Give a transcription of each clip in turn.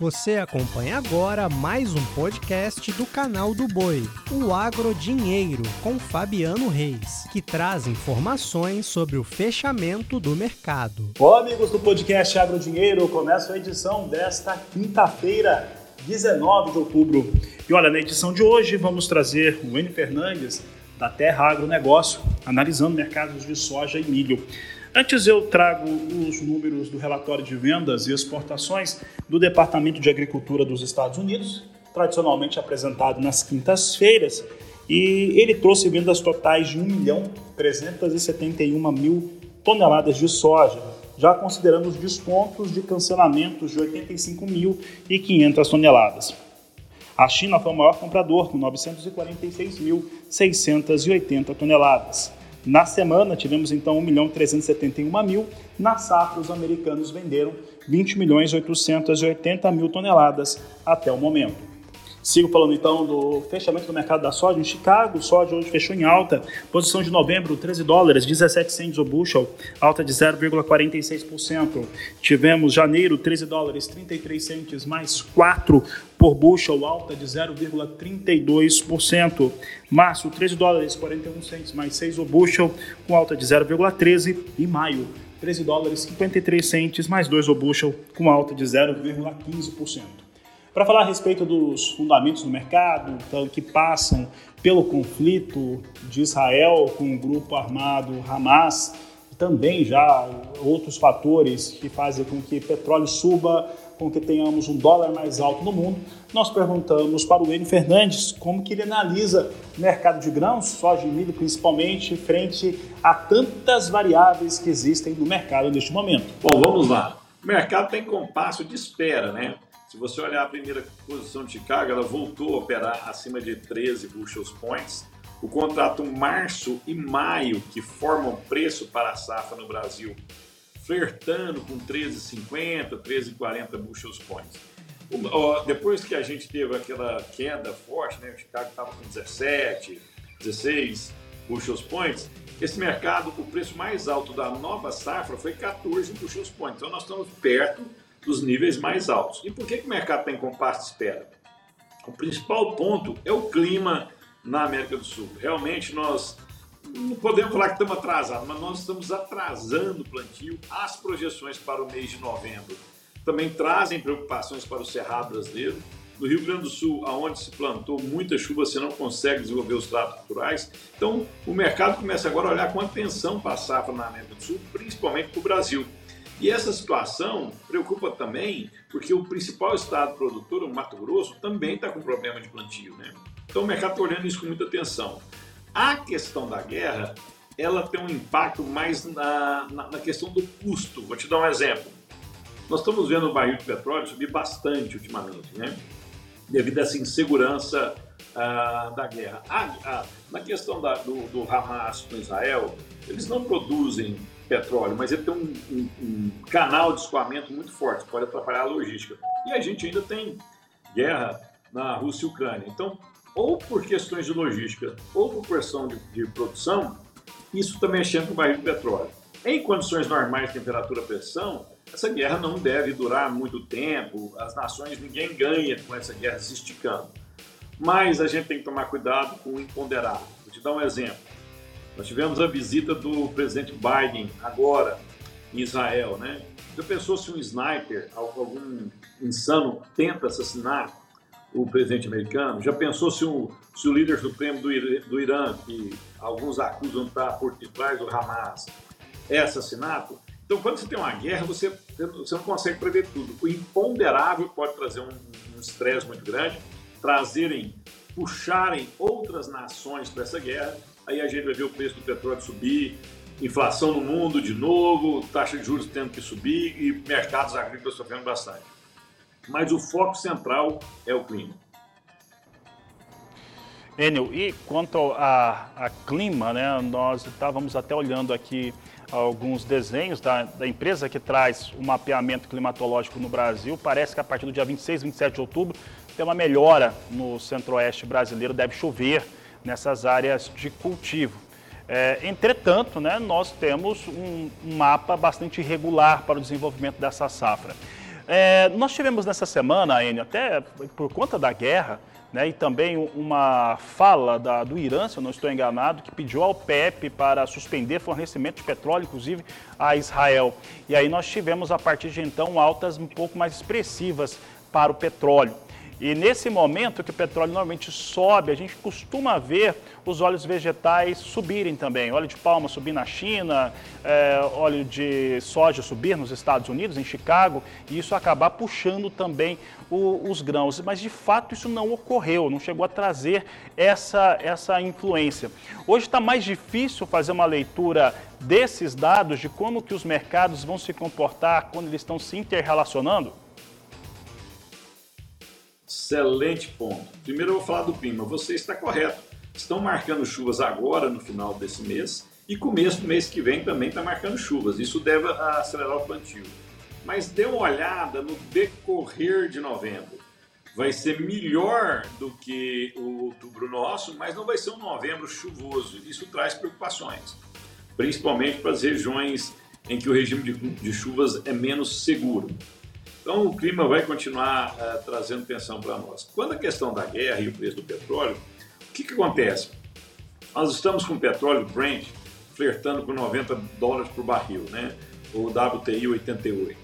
Você acompanha agora mais um podcast do canal do Boi, o Agro Dinheiro, com Fabiano Reis, que traz informações sobre o fechamento do mercado. Olá, amigos do podcast Agro Dinheiro, começa a edição desta quinta-feira, 19 de outubro. E olha, na edição de hoje vamos trazer o N Fernandes da Terra Agronegócio, analisando mercados de soja e milho. Antes eu trago os números do relatório de vendas e exportações do Departamento de Agricultura dos Estados Unidos, tradicionalmente apresentado nas quintas-feiras, e ele trouxe vendas totais de 1 milhão 371 mil toneladas de soja, já considerando os descontos de cancelamentos de 85.500 toneladas. A China foi o maior comprador, com 946.680 toneladas. Na semana, tivemos então 1 milhão 371 mil. Na safra, os americanos venderam 20 milhões 880 mil toneladas até o momento. Sigo falando então do fechamento do mercado da soja em Chicago. Soja hoje fechou em alta. Posição de novembro, 13 dólares, 17 cents o bushel, alta de 0,46%. Tivemos janeiro, 13 dólares, 33 centes, mais 4 por bushel, alta de 0,32%. Março, 13 dólares, 41 centes, mais 6 o bushel, com alta de 0,13%. E maio, 13 dólares, 53 centes, mais 2 o bushel, com alta de 0,15%. Para falar a respeito dos fundamentos do mercado, então, que passam pelo conflito de Israel com o grupo armado Hamas, também já outros fatores que fazem com que petróleo suba, com que tenhamos um dólar mais alto no mundo, nós perguntamos para o Enio Fernandes como que ele analisa o mercado de grãos, soja e milho principalmente, frente a tantas variáveis que existem no mercado neste momento. Bom, vamos lá. O mercado tem compasso de espera, né? Se você olhar a primeira posição de Chicago, ela voltou a operar acima de 13 bushels points. O contrato março e maio, que formam preço para a safra no Brasil, flertando com 13,50, 13,40 bushels points. Depois que a gente teve aquela queda forte, né? o Chicago estava com 17, 16 bushels points, esse mercado, o preço mais alto da nova safra foi 14 bushels points. Então nós estamos perto dos níveis mais altos. E por que, que o mercado está em compasso de espera? O principal ponto é o clima na América do Sul. Realmente nós não podemos falar que estamos atrasados, mas nós estamos atrasando o plantio. As projeções para o mês de novembro também trazem preocupações para o Cerrado brasileiro. No Rio Grande do Sul, aonde se plantou muita chuva, você não consegue desenvolver os tratos culturais. Então, o mercado começa agora a olhar com atenção para a safra na América do Sul, principalmente para o Brasil. E essa situação preocupa também porque o principal estado produtor, o Mato Grosso, também está com problema de plantio. Né? Então o mercado está olhando isso com muita atenção. A questão da guerra, ela tem um impacto mais na, na, na questão do custo. Vou te dar um exemplo. Nós estamos vendo o barril de petróleo subir bastante ultimamente, né? devido a essa insegurança ah, da guerra. Ah, ah, na questão da, do, do Hamas com Israel, eles não produzem petróleo, mas ele tem um, um, um canal de escoamento muito forte, pode atrapalhar a logística. E a gente ainda tem guerra na Rússia e Ucrânia. Então, ou por questões de logística, ou por pressão de, de produção, isso está mexendo com o barril de petróleo. Em condições normais temperatura e pressão, essa guerra não deve durar muito tempo, as nações, ninguém ganha com essa guerra se esticando. Mas a gente tem que tomar cuidado com o imponderável. Vou te dar um exemplo. Nós tivemos a visita do presidente Biden agora em Israel, né? Já pensou se um sniper, algum insano, tenta assassinar o presidente americano? Já pensou se o, se o líder supremo do, do Irã, que alguns acusam estar por detrás do Hamas, é assassinato? Então, quando você tem uma guerra, você, você não consegue prever tudo. O imponderável pode trazer um estresse um muito grande, trazerem, puxarem outras nações para essa guerra aí a gente vai ver o preço do petróleo subir, inflação no mundo de novo, taxa de juros tendo que subir e mercados agrícolas sofrendo bastante. Mas o foco central é o clima. Enio, e quanto a, a, clima, né, nós estávamos até olhando aqui alguns desenhos da, da, empresa que traz o mapeamento climatológico no Brasil. Parece que a partir do dia 26, 27 de outubro tem uma melhora no centro-oeste brasileiro, deve chover nessas áreas de cultivo. É, entretanto, né, nós temos um, um, mapa bastante irregular para o desenvolvimento dessa safra. É, nós tivemos nessa semana, Enio, até por conta da guerra, né, e também uma fala da, do Irã, se eu não estou enganado, que pediu ao PEP para suspender fornecimento de petróleo, inclusive a Israel. E aí nós tivemos, a partir de então, altas um pouco mais expressivas para o petróleo. E nesse momento que o petróleo normalmente sobe, a gente costuma ver os óleos vegetais subirem também. Óleo de palma subir na China, é, óleo de soja subir nos Estados Unidos, em Chicago, e isso acabar puxando também o, os grãos. Mas de fato isso não ocorreu, não chegou a trazer essa, essa influência. Hoje está mais difícil fazer uma leitura desses dados, de como que os mercados vão se comportar quando eles estão se interrelacionando? Excelente ponto. Primeiro eu vou falar do clima. Você está correto. Estão marcando chuvas agora, no final desse mês, e começo do mês que vem também está marcando chuvas. Isso deve acelerar o plantio. Mas dê uma olhada no decorrer de novembro. Vai ser melhor do que o outubro nosso, mas não vai ser um novembro chuvoso. Isso traz preocupações, principalmente para as regiões em que o regime de, de chuvas é menos seguro. Então o clima vai continuar uh, trazendo tensão para nós. Quando a questão da guerra e o preço do petróleo, o que, que acontece? Nós estamos com o petróleo Brent flertando com 90 dólares por barril, né? O WTI 88.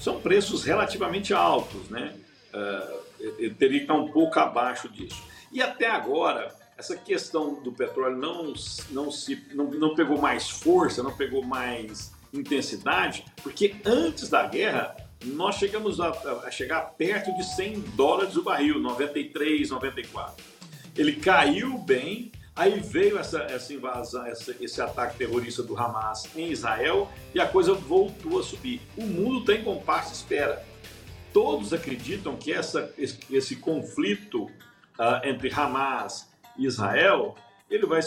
São preços relativamente altos, né? Uh, teria que estar um pouco abaixo disso. E até agora, essa questão do petróleo não, não, se, não, não pegou mais força, não pegou mais intensidade, porque antes da guerra nós chegamos a, a, chegar perto de 100 dólares o barril, 93, 94. Ele caiu bem, aí veio essa, essa invasão, essa, esse ataque terrorista do Hamas em Israel e a coisa voltou a subir. O mundo está em compasso espera. Todos acreditam que essa, esse, esse conflito uh, entre Hamas e Israel ele vai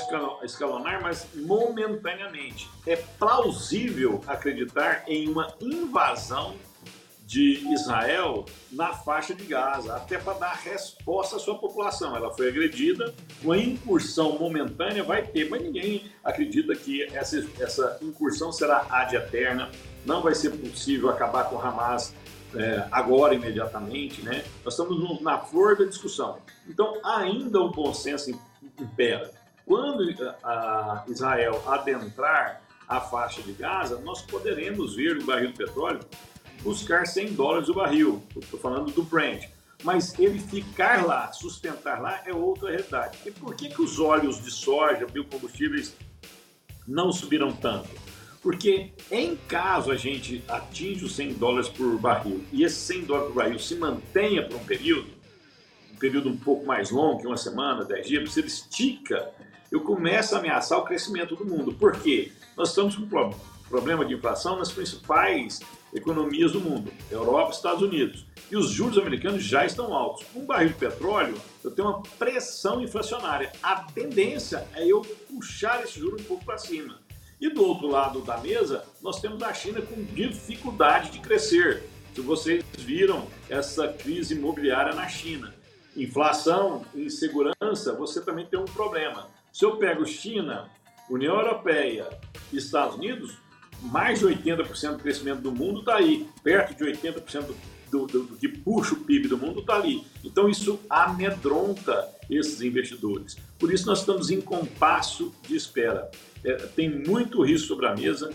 escalonar, mas momentaneamente. É plausível acreditar em uma invasão de Israel na faixa de Gaza, até para dar resposta à sua população. Ela foi agredida, uma incursão momentânea vai ter, mas ninguém acredita que essa, essa incursão será ad eterna, não vai ser possível acabar com Hamas é, agora, imediatamente, né? Nós estamos na flor da discussão. Então, ainda o bom senso impera. Quando a Israel adentrar a faixa de Gaza, nós poderemos ver o barril de petróleo buscar 100 dólares o barril. Estou falando do Brent. Mas ele ficar lá, sustentar lá, é outra realidade. E por que, que os óleos de soja, biocombustíveis, não subiram tanto? Porque em caso a gente atinja os 100 dólares por barril e esse 100 dólares por barril se mantenha por um período, um período um pouco mais longo, que uma semana, 10 dias, se ele estica, eu começo a ameaçar o crescimento do mundo. Por quê? Nós estamos com um problema de inflação nas principais economias do mundo, Europa e Estados Unidos. E os juros americanos já estão altos. Com um barril de petróleo, eu tenho uma pressão inflacionária. A tendência é eu puxar esse juro um pouco para cima. E do outro lado da mesa, nós temos a China com dificuldade de crescer. Se vocês viram essa crise imobiliária na China, inflação, insegurança, você também tem um problema. Se eu pego China, União Europeia e Estados Unidos, mais de 80% do crescimento do mundo está aí, perto de 80% do, do, do, que puxa o PIB do mundo está ali. Então isso amedronta esses investidores. Por isso nós estamos em compasso de espera. É, tem muito risco sobre a mesa.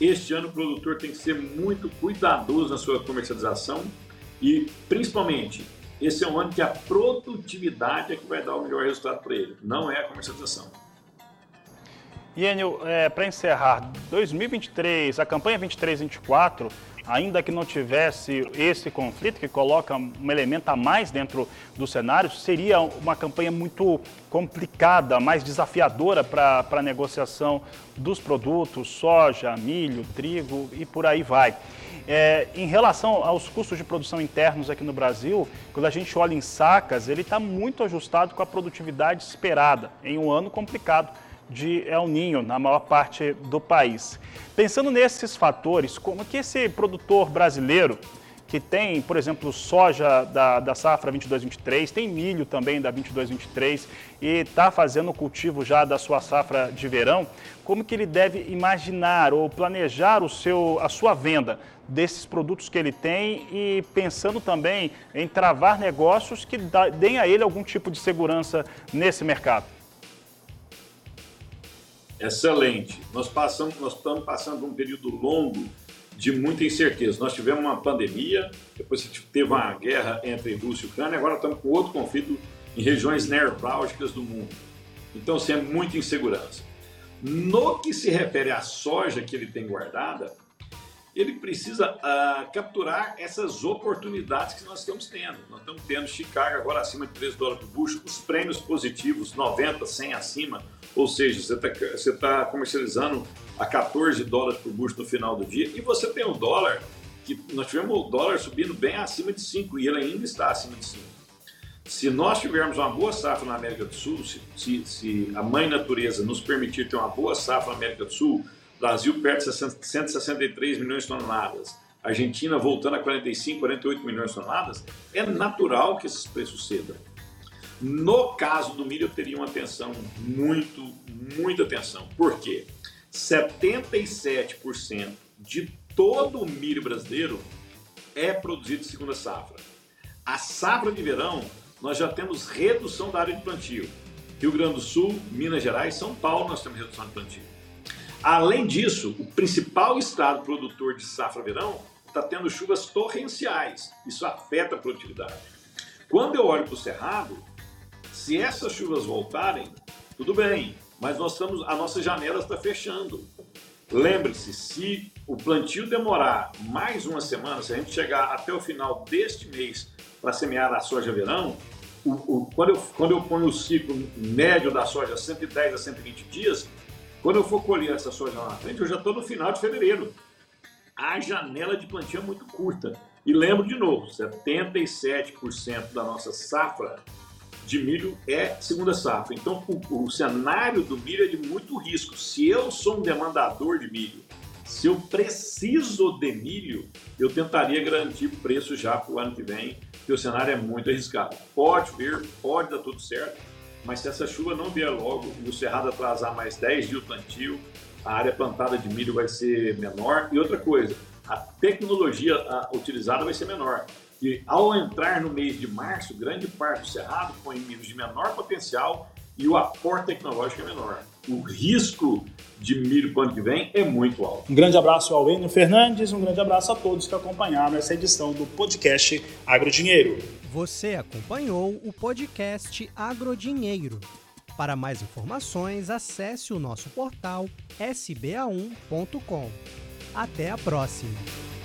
Este ano o produtor tem que ser muito cuidadoso na sua comercialização e, principalmente, esse é um ano que a produtividade é que vai dar o melhor resultado para ele, não é a comercialização. Enio, é, para encerrar, 2023, a campanha 23-24, ainda que não tivesse esse conflito, que coloca um elemento a mais dentro do cenário, seria uma campanha muito complicada, mais desafiadora para a negociação dos produtos, soja, milho, trigo e por aí vai. É, em relação aos custos de produção internos aqui no Brasil, quando a gente olha em sacas, ele está muito ajustado com a produtividade esperada em um ano complicado de El Ninho na maior parte do país. Pensando nesses fatores, como que esse produtor brasileiro que tem, por exemplo, soja da, da safra 22-23, tem milho também da 22-23 e está fazendo o cultivo já da sua safra de verão, como que ele deve imaginar ou planejar o seu, a sua venda desses produtos que ele tem e pensando também em travar negócios que deem a ele algum tipo de segurança nesse mercado? Excelente. Nós, passamos, nós estamos passando um período longo de muita incerteza. Nós tivemos uma pandemia, depois teve uma guerra entre Rússia e Ucrânia, agora estamos com outro conflito em regiões neurálgicas do mundo. Então, assim, é muita insegurança. No que se refere à soja que ele tem guardada, ele precisa uh, capturar essas oportunidades que nós estamos tendo. Nós estamos tendo Chicago agora acima de 3 dólares por bucho, os prêmios positivos 90, 100 acima, ou seja, você está você tá comercializando a 14 dólares por bucho no final do dia e você tem o dólar, que nós tivemos o dólar subindo bem acima de 5 e ele ainda está acima de 5. Se nós tivermos uma boa safra na América do Sul, se, se, se a mãe natureza nos permitir ter uma boa safra na América do Sul, Brasil perde 163 milhões de toneladas, Argentina voltando a 45, 48 milhões de toneladas, é natural que esses preços cedam. No caso do milho, eu teria uma atenção muito, muita atenção. Por quê? 77% de todo o milho brasileiro é produzido de segunda safra. A safra de verão, nós já temos redução da área de plantio. Rio Grande do Sul, Minas Gerais, São Paulo, nós temos redução de plantio. Além disso, o principal estado produtor de safra-verão está tendo chuvas torrenciais. Isso afeta a produtividade. Quando eu olho para o Cerrado, se essas chuvas voltarem, tudo bem, mas nós estamos, a nossa janela está fechando. Lembre-se, se o plantio demorar mais uma semana, se a gente chegar até o final deste mês para semear a soja verão, o, o, quando, eu, quando eu ponho o ciclo médio da soja 110 a 120 dias, quando eu for colher essa soja lá na frente, eu já estou no final de fevereiro. A janela de plantio é muito curta. E lembro de novo, 77% da nossa safra de milho é segunda safra. Então, o, o, cenário do milho é de muito risco. Se eu sou um demandador de milho, se eu preciso de milho, eu tentaria garantir preço já para o ano que vem, porque o cenário é muito arriscado. Pode vir, pode dar tudo certo, mas se essa chuva não vier logo e o cerrado atrasar mais 10 dias o plantio, a área plantada de milho vai ser menor. E outra coisa, a tecnologia utilizada vai ser menor. E ao entrar no mês de março, grande parte do cerrado põe milhos de menor potencial e o aporte tecnológico é menor. O risco de milho para o ano que vem é muito alto. Um grande abraço ao Enio Fernandes, um grande abraço a todos que acompanharam essa edição do podcast Agrodinheiro. Você acompanhou o podcast Agrodinheiro. Para mais informações, acesse o nosso portal sba1.com. Até a próxima!